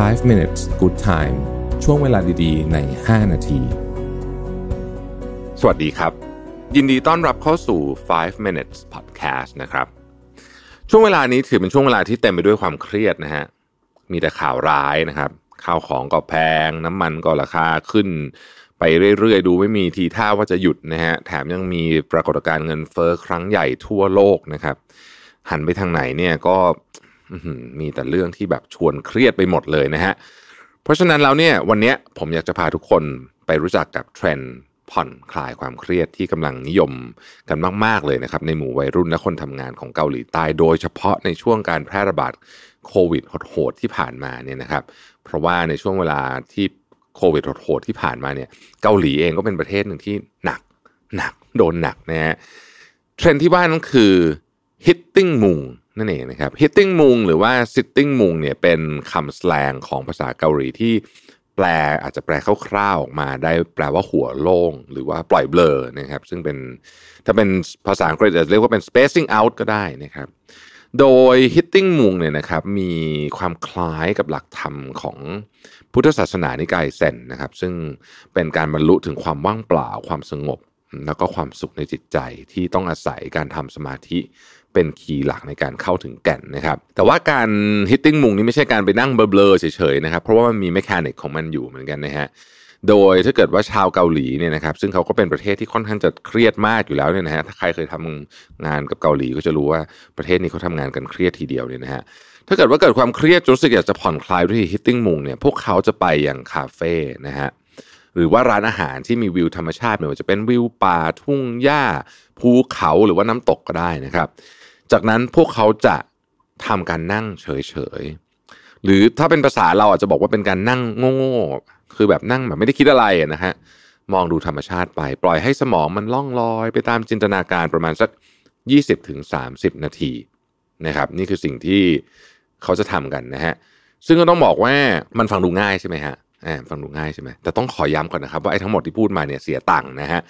5 minutes good time ช่วงเวลาดีๆ ใน 5 นาที สวัสดีครับ ยินดีต้อนรับเข้าสู่ 5 minutes podcast นะครับ ช่วงเวลานี้ถือเป็นช่วงเวลาที่เต็มไปด้วยความเครียดนะฮะ มีแต่ข่าวร้ายนะครับ ข้าวของก็แพง น้ำมันก็ราคาขึ้น ไปเรื่อยๆ ดูไม่มีทีท่าว่าจะหยุดนะฮะ แถมยังมีปรากฏการณ์เงินเฟ้อครั้งใหญ่ทั่วโลกนะครับ หันไปทางไหนเนี่ยก็ มีแต่เรื่องที่แบบชวนเครียดไปหมดเลยนะฮะ เพราะฉะนั้นแล้วเนี่ยวันนี้ผมอยากจะพาทุกคนไปรู้จักกับเทรนด์ผ่อนคลายความเครียดที่กำลังนิยมกันมาก ๆ เลยนะครับ ในหมู่วัยรุ่นและคนทำงานของเกาหลีใต้ โดยเฉพาะในช่วงการแพร่ระบาดโควิดโหดๆที่ผ่านมาเนี่ยนะครับ เพราะว่าในช่วงเวลาที่โควิดโหดๆที่ผ่านมาเนี่ย เกาหลีเองก็เป็นประเทศหนึ่งที่หนักหนักโดนหนักนะฮะเทรนด์ที่ว่านั่นคือ hitting moon นั่นเองนะครับ hitting moon หรือว่า sitting moon เนี่ยเป็นคำสแลงของภาษาเกาหลีที่แปลอาจจะแปลคร่าวๆออกมาได้แปลว่าหัวโล่งหรือว่าปล่อยเบลอนะครับ ซึ่งเป็นถ้าเป็นภาษาอังกฤษจะเรียกว่าเป็น spacing out ก็ได้นะครับ โดย hitting moon เนี่ยนะครับมีความคล้ายกับหลักธรรมของพุทธศาสนานิกายเซนนะครับ ซึ่งเป็นการบรรลุถึงความว่างเปล่าความสงบ แล้วก็ความสุขในจิตใจที่ต้องอาศัยการทำสมาธิเป็นคีย์หลักในการเข้าถึงแก่นนะครับ แต่ว่าการ hitting มุงนี่ไม่ใช่การไปนั่งเบลอๆเฉยๆนะครับ เพราะว่ามันมี m ม c h a n i c ของมันอยู่เหมือนกันนะฮะโดยถ้าเกิดว่าชาวเกาหลีเนี่ยนะครับ ซึ่งเขาก็เป็นประเทศที่ค่อนข้างจะเครียดมากอยู่แล้วเนี่ยนะฮะถ้าใครเคยทำงานกับเกาหลีก็จะรู้ว่าประเทศนี้เขาทำงานกันเครียดทีเดียวเนี่ยนะฮะถ้าเกิดว่าเกิดความเครียดรู้สึกอยากจะผ่อนคลายด้วย hitting มุงเนี่ยพวกเขาจะไปอย่างคาเฟ่นะฮะ หรือว่าร้านอาหารที่มีวิวธรรมชาติไม่ว่าจะเป็นวิวป่าทุ่งหญ้าภูเขาหรือว่าน้ำตกก็ได้นะครับ จากนั้นพวกเขาจะทำการนั่งเฉยๆหรือถ้าเป็นภาษาเราอาจจะบอกว่าเป็นการนั่งโง่ๆคือแบบนั่งแบบไม่ได้คิดอะไรนะฮะมองดูธรรมชาติไปปล่อยให้สมองมันล่องลอยไปตามจินตนาการประมาณสัก 20-30 นาทีนะครับ นี่คือสิ่งที่เขาจะทำกันนะฮะซึ่งก็ต้องบอกว่ามันฟังดูง่ายใช่ไหมฮะ ฟังดูง่ายใช่ไหมแต่ต้องขอย้ำก่อนนะครับว่าไอ้ทั้งหมดที่พูดมาเนี่ยเสียตังค์นะฮะ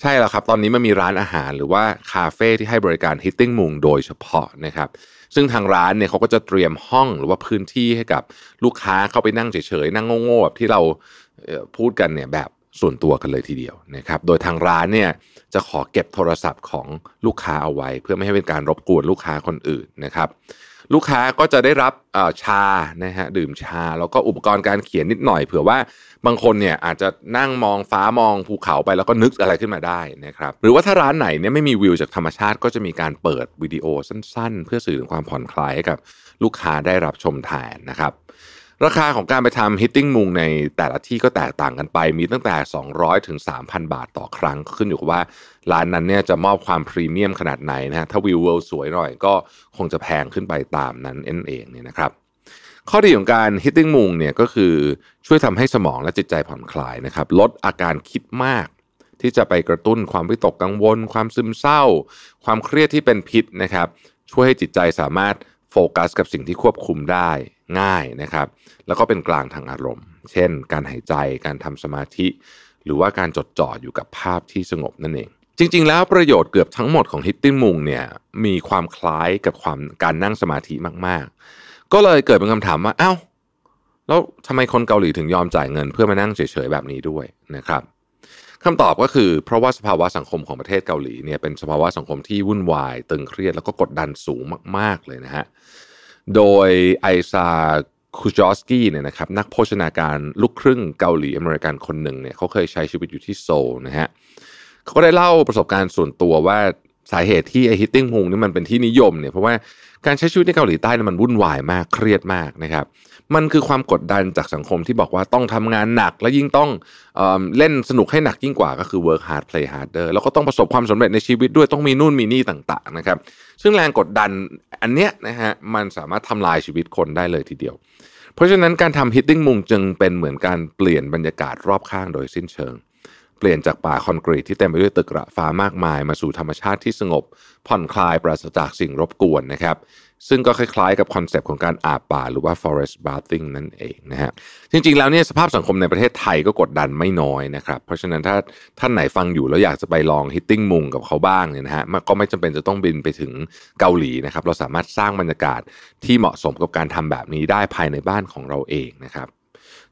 ใช่แล้วครับ ตอนนี้มันมีร้านอาหารหรือว่าคาเฟ่ที่ให้บริการฮิตติ้งมุงโดยเฉพาะนะครับ ซึ่งทางร้านเนี่ยเขาก็จะเตรียมห้องหรือว่าพื้นที่ให้กับลูกค้าเข้าไปนั่งเฉยๆ นั่งโง่ๆแบบที่เราพูดกันเนี่ยแบบ ส่วนตัวกันเลยทีเดียวนะครับ โดยทางร้านเนี่ยจะขอเก็บโทรศัพท์ของลูกค้าเอาไว้ เพื่อไม่ให้เป็นการรบกวนลูกค้าคนอื่นนะครับ ลูกค้าก็จะได้รับชานะฮะดื่มชา แล้วก็อุปกรณ์การเขียนนิดหน่อยเผื่อว่าบางคนเนี่ยอาจจะนั่งมองฟ้ามองภูเขาไปแล้วก็นึกอะไรขึ้นมาได้นะครับ หรือว่าถ้าร้านไหนเนี่ยไม่มีวิวจากธรรมชาติก็จะมีการเปิดวิดีโอสั้น ๆ เพื่อสื่อถึงความผ่อนคลายให้กับลูกค้าได้รับชมแทนนะครับ ราคาของการไปทำ hitting moon ในแต่ละที่ก็แตกต่างกันไป มีตั้งแต่ 200 ถึง 3,000 บาทต่อครั้ง ขึ้นอยู่กับว่าร้านนั้นเนี่ยจะมอบความพรีเมียมขนาดไหนนะฮะถ้าวิวเวิลด์สวยหน่อยก็คงจะแพงขึ้นไปตามนั้นเองเองเนี่ยนะครับ ข้อดีของการ hitting moon เนี่ยก็คือช่วยทำให้สมองและจิตใจผ่อนคลายนะครับลดอาการคิดมากที่จะไปกระตุ้นความวิตกกังวล ความซึมเศร้า ความเครียดที่เป็นพิษนะครับ ช่วยให้จิตใจสามารถ โฟกัสกับสิ่งที่ควบคุมได้ง่ายนะครับ แล้วก็เป็นกลางทางอารมณ์ เช่น การหายใจการทำสมาธิ หรือว่าการจดจ่ออยู่กับภาพที่สงบนั่นเอง จริง ๆ แล้วประโยชน์เกือบทั้งหมดของ hitting moon เนี่ยมีความคล้ายกับความการนั่งสมาธิมากๆ ก็เลยเกิดเป็นคำถามว่าเอ้าแล้วทำไมคนเกาหลีถึงยอมจ่ายเงินเพื่อมานั่งเฉยๆแบบนี้ด้วยนะครับ คำตอบก็คือ เพราะว่าสภาวะสังคมของประเทศเกาหลีเนี่ยเป็นสภาวะสังคมที่วุ่นวาย ตึงเครียดแล้วก็กดดันสูงมาก ๆ เลยนะฮะ โดยไอซาคูจอสกี้เนี่ยนะครับนักโภชนาการลูกครึ่งเกาหลีอเมริกันคนหนึ่งเนี่ยเขาเคยใช้ชีวิตอยู่ที่โซลนะฮะเขาก็ได้เล่าประสบการณ์ส่วนตัวว่าสาเหตุที่ไอ้ hitting mung นี่มันเป็นที่นิยมเนี่ยเพราะว่าการใช้ชีวิตในเกาหลีใต้นี่มันวุ่นวายมากเครียดมากนะครับ มันคือความกดดันจากสังคมที่บอกว่าต้องทำงานหนัก และยิ่งต้องเออเล่นสนุกให้หนักยิ่งกว่าก็คือ work hard play harder แล้วก็ต้องประสบความสำเร็จในชีวิตด้วยต้องมีนู่นมีนี่ต่างๆนะครับ ซึ่งแรงกดดันอันเนี้ยนะฮะมันสามารถทำลายชีวิตคนได้เลยทีเดียว เพราะฉะนั้นการทำ hitting มุงจึงเป็นเหมือนการเปลี่ยนบรรยากาศรอบข้างโดยสิ้นเชิง เปลี่ยนจากป่าคอนกรีตที่เต็มไปด้วยตึกระฟ้ามากมาย มาสู่ธรรมชาติที่สงบ ผ่อนคลายปราศจากสิ่งรบกวนนะครับ ซึ่งก็คล้ายๆ กับ concept ของการอาบป่าหรือว่า forest bathing นั่นเองนะฮะจริงๆแล้วเนี่ยสภาพสังคมในประเทศไทยก็กดดันไม่น้อยนะครับ เพราะฉะนั้นถ้าท่านไหนฟังอยู่แล้วอยากจะไปลอง hitting มุงกับเขาบ้างเนี่ยนะฮะมันก็ไม่จำเป็นจะต้องบินไปถึงเกาหลีนะครับ เราสามารถสร้างบรรยากาศที่เหมาะสมกับการทำแบบนี้ได้ภายในบ้านของเราเองนะครับ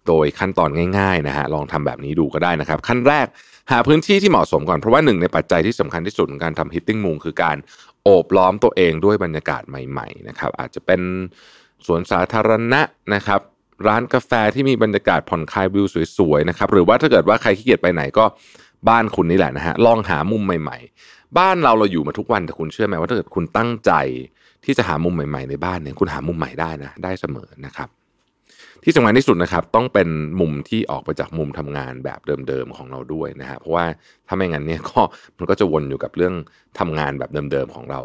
โดยขั้นตอนง่ายๆนะฮะลองทำแบบนี้ดูก็ได้นะครับ ขั้นแรกหาพื้นที่ที่เหมาะสมก่อนเพราะว่าหนึ่งในปัจจัยที่สำคัญที่สุดของการทำ hitting มุงคือการโอบล้อมตัวเองด้วยบรรยากาศใหม่ๆนะครับอาจจะเป็นสวนสาธารณะนะครับ ร้านกาแฟที่มีบรรยากาศผ่อนคลายวิวสวยๆนะครับหรือว่าถ้าเกิดว่าใครขี้เกียจไปไหนก็บ้านคุณนี่แหละนะฮะลองหามุมใหม่ ๆ บ้านเราเราอยู่มาทุกวันแต่คุณเชื่อไหมว่าถ้าเกิดคุณตั้งใจที่จะหามุมใหม่ๆในบ้านเนี่ยคุณหามุมใหม่ได้นะได้เสมอนะครับ ที่สำคัญที่สุดนะครับ ต้องเป็นมุมที่ออกไปจากมุมทำงานแบบเดิมๆของเราด้วยนะฮะเพราะว่าถ้าไม่งั้นเนี่ยก็มันก็จะวนอยู่กับเรื่องทำงานแบบเดิมๆของเรา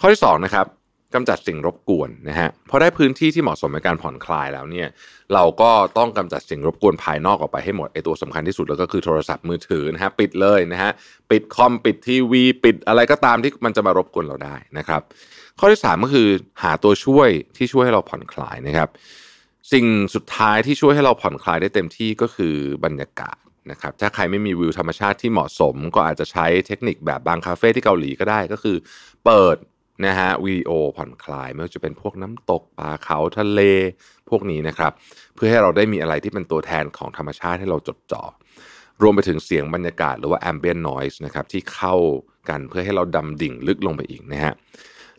ข้อที่2นะครับกำจัดสิ่งรบกวนนะฮะพอได้พื้นที่ที่เหมาะสมในการผ่อนคลายแล้วเนี่ย เราก็ต้องกำจัดสิ่งรบกวนภายนอกออกไปให้หมดไอตัวสำคัญที่สุดแล้วก็คือโทรศัพท์มือถือนะฮะปิดเลยนะฮะปิดคอมปิดทีวีปิดอะไรก็ตามที่มันจะมารบกวนเราได้นะครับ ข้อที่ 3 ก็คือหาตัวช่วยที่ช่วยให้เราผ่อนคลายนะครับ สิ่งสุดท้ายที่ช่วยให้เราผ่อนคลายได้เต็มที่ก็คือบรรยากาศนะครับถ้าใครไม่มีวิวธรรมชาติที่เหมาะสม ก็อาจจะใช้เทคนิคแบบบางคาเฟ่ที่เกาหลีก็ได้ก็คือ เปิดนะฮะวิดีโอผ่อนคลายไม่ว่าจะเป็นพวกน้ำตกป่าเขาทะเลพวกนี้นะครับ เพื่อให้เราได้มีอะไรที่เป็นตัวแทนของธรรมชาติให้เราจดจ่อรวมไปถึงเสียงบรรยากาศหรือว่า ambient noise นะครับที่เข้ากันเพื่อให้เราดำดิ่งลึกลงไปอีกนะฮะ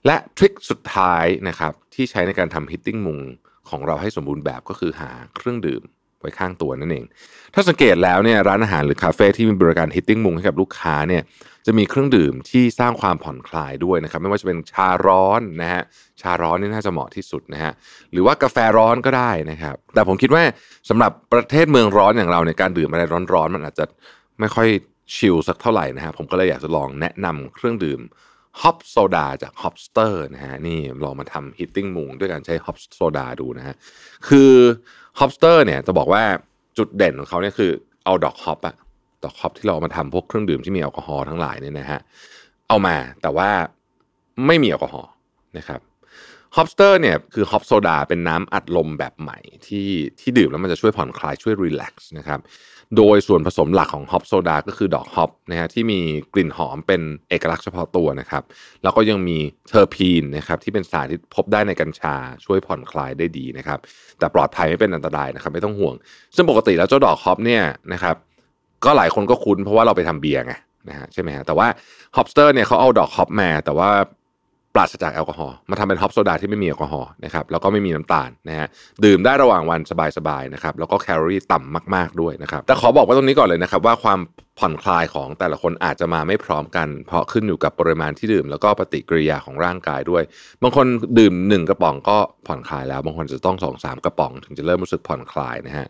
และทริคสุดท้ายนะครับที่ใช้ในการทำ hitting มุง ของเราให้สมบูรณ์แบบก็คือหาเครื่องดื่มไว้ข้างตัวนั่นเอง ถ้าสังเกตแล้วเนี่ยร้านอาหารหรือคาเฟ่ที่มีบริการฮิตติ้งมุงให้กับลูกค้าเนี่ยจะมีเครื่องดื่มที่สร้างความผ่อนคลายด้วยนะครับ ไม่ว่าจะเป็นชาร้อนนะฮะชาร้อนนี่น่าจะเหมาะที่สุดนะฮะหรือว่ากาแฟร้อนก็ได้นะครับ แต่ผมคิดว่าสำหรับประเทศเมืองร้อนอย่างเราในการดื่มอะไรร้อนๆมันอาจจะไม่ค่อย chill สักเท่าไหร่นะฮะผมก็เลยอยากจะลองแนะนำเครื่องดื่ม hop soda จาก Hopster นะฮะนี่ลองมาทำ hitting mung ด้วยการใช้ hop soda ดูนะฮะคือ Hopster เนี่ยจะบอกว่าจุดเด่นของเขาเนี่ยคือเอาดอกฮอปอะดอกฮอปที่เราเอามาทำพวกเครื่องดื่มที่มีแอลกอฮอล์ทั้งหลายเนี่ยนะฮะเอามาแต่ว่าไม่มีแอลกอฮอล์นะครับ Hopster เนี่ยคือ hop soda เป็นน้ำอัดลมแบบใหม่ที่ที่ดื่มแล้วมันจะช่วยผ่อนคลายช่วย relax นะครับโดยส่วนผสมหลักของ hop soda ก็คือดอกฮอปนะฮะที่มีกลิ่นหอมเป็นเอกลักษณ์เฉพาะตัวนะครับแล้วก็ยังมีเทอร์พีนนะครับที่เป็นสารที่พบได้ในกัญชาช่วยผ่อนคลายได้ดีนะครับแต่ปลอดภัยไม่เป็นอันตรายนะครับไม่ต้องห่วง ซึ่งปกติแล้วเจ้าดอกฮอปเนี่ยนะครับก็หลายคนก็คุ้นเพราะว่าเราไปทำเบียร์ไงนะฮะใช่ไหมฮะแต่ว่า Hopster เนี่ยเขาเอาดอกฮอปมาแต่ว่า ปราศจากแอลกอฮอล์มาทำเป็น hop soda ที่ไม่มีแอลกอฮอล์นะครับแล้วก็ไม่มีน้ำตาลนะฮะดื่มได้ระหว่างวันสบายๆนะครับแล้วก็แคลอรี่ต่ำมากๆด้วยนะครับแต่ขอบอกว่าตรงนี้ก่อนเลยนะครับว่าความผ่อนคลายของแต่ละคนอาจจะมาไม่พร้อมกัน เพราะขึ้นอยู่กับปริมาณที่ดื่ม แล้วก็ปฏิกิริยาของร่างกายด้วย บางคนดื่ม 1 กระป๋องก็ผ่อนคลายแล้ว บางคนจะต้อง2อสกระป๋อง ถึงจะเริ่มรู้สึกผ่อนคลายนะฮะ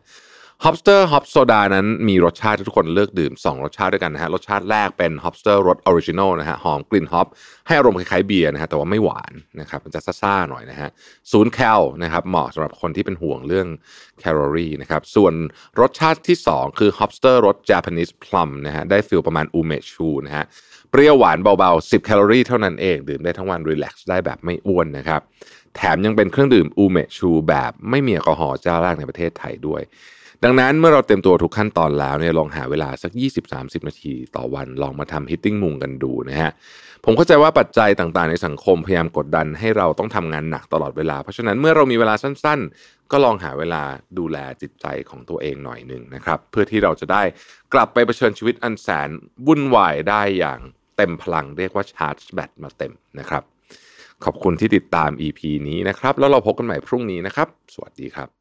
Hopster hop soda นั้นมีรสชาติที่ทุกคนเลือกดื่ม 2 รสชาติด้วยกันนะฮะรสชาติแรกเป็น Hopster รส original นะฮะหอมกลิ่น hop ให้อารมณ์คล้ายๆเบียร์นะฮะแต่ว่าไม่หวานนะครับมันจะซ่าๆหน่อยนะฮะศูนย์แคลนะครับเหมาะสำหรับคนที่เป็นห่วงเรื่องแคลอรี่นะครับส่วนรสชาติที่ 2 คือ Hopster รส Japanese plum นะฮะได้ feel ประมาณอูเมชูนะฮะเปรี้ยวหวานเบาๆ 10 แคลอรี่เท่านั้นเองดื่มได้ทั้งวัน relax ได้แบบไม่อ้วนนะครับแถมยังเป็นเครื่องดื่มอูเมชูแบบไม่มีแอลกอฮอล์เจ้าแรกในประเทศไทยด้วย ดังนั้นเมื่อเราเตรียมตัวทุกขั้นตอนแล้วเนี่ยลองหาเวลาสัก 20-30 นาทีต่อวันลองมาทำ hitting mung กันดูนะฮะผมเข้าใจว่าปัจจัยต่างๆ ในสังคมพยายามกดดันให้เราต้องทำงานหนักตลอดเวลา เพราะฉะนั้นเมื่อเรามีเวลาสั้นๆ ก็ลองหาเวลาดูแลจิตใจของตัวเองหน่อยหนึ่งนะครับ เพื่อที่เราจะได้กลับไปเผชิญชีวิตอันแสนวุ่นวายได้อย่างเต็มพลัง เรียกว่าชาร์จแบตมาเต็มนะครับ ขอบคุณที่ติดตาม EP นี้นะครับ แล้วเราพบกันใหม่พรุ่งนี้นะครับ สวัสดีครับ